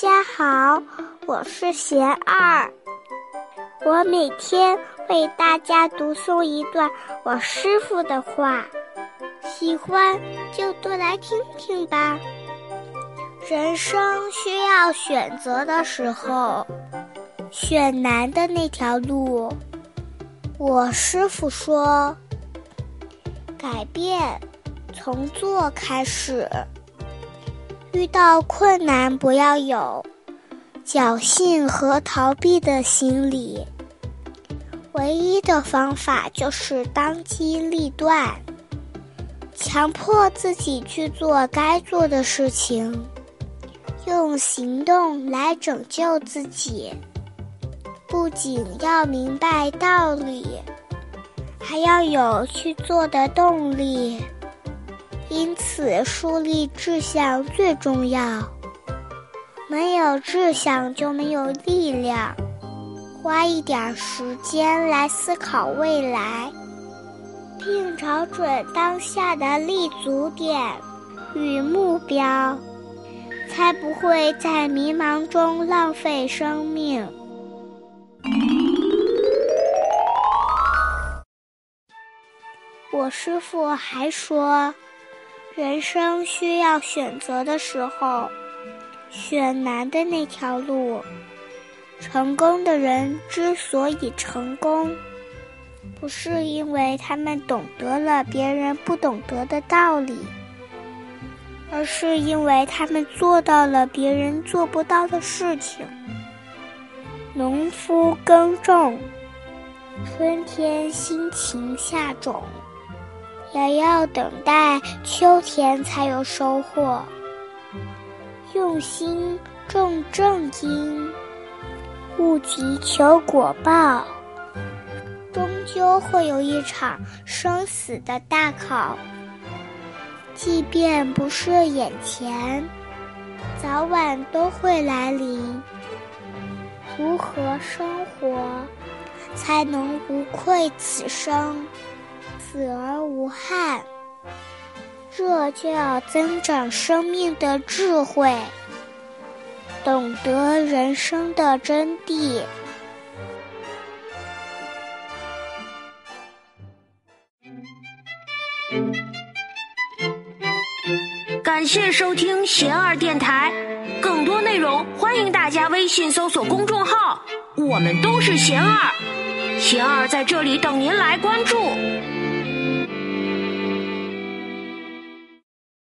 家好，我是贤二，我每天为大家读诵一段我师傅的话，喜欢就多来听听吧。人生需要选择的时候，选难的那条路。我师傅说：“改变从做开始。”遇到困难，不要有侥幸和逃避的心理。唯一的方法就是当机立断，强迫自己去做该做的事情，用行动来拯救自己。不仅要明白道理，还要有去做的动力。因此，树立志向最重要。没有志向就没有力量。花一点时间来思考未来，并找准当下的立足点与目标，才不会在迷茫中浪费生命。我师傅还说。人生需要选择的时候，选难的那条路。成功的人之所以成功，不是因为他们懂得了别人不懂得的道理，而是因为他们做到了别人做不到的事情。农夫耕种，春天辛勤下种。也要等待秋天才有收获。用心种正因，勿急求果报。终究会有一场生死的大考，即便不是眼前，早晚都会来临。如何生活，才能无愧此生？死而无憾，这就要增长生命的智慧，懂得人生的真谛。感谢收听贤儿电台，更多内容欢迎大家微信搜索公众号“我们都是贤儿”，贤儿在这里等您来关注。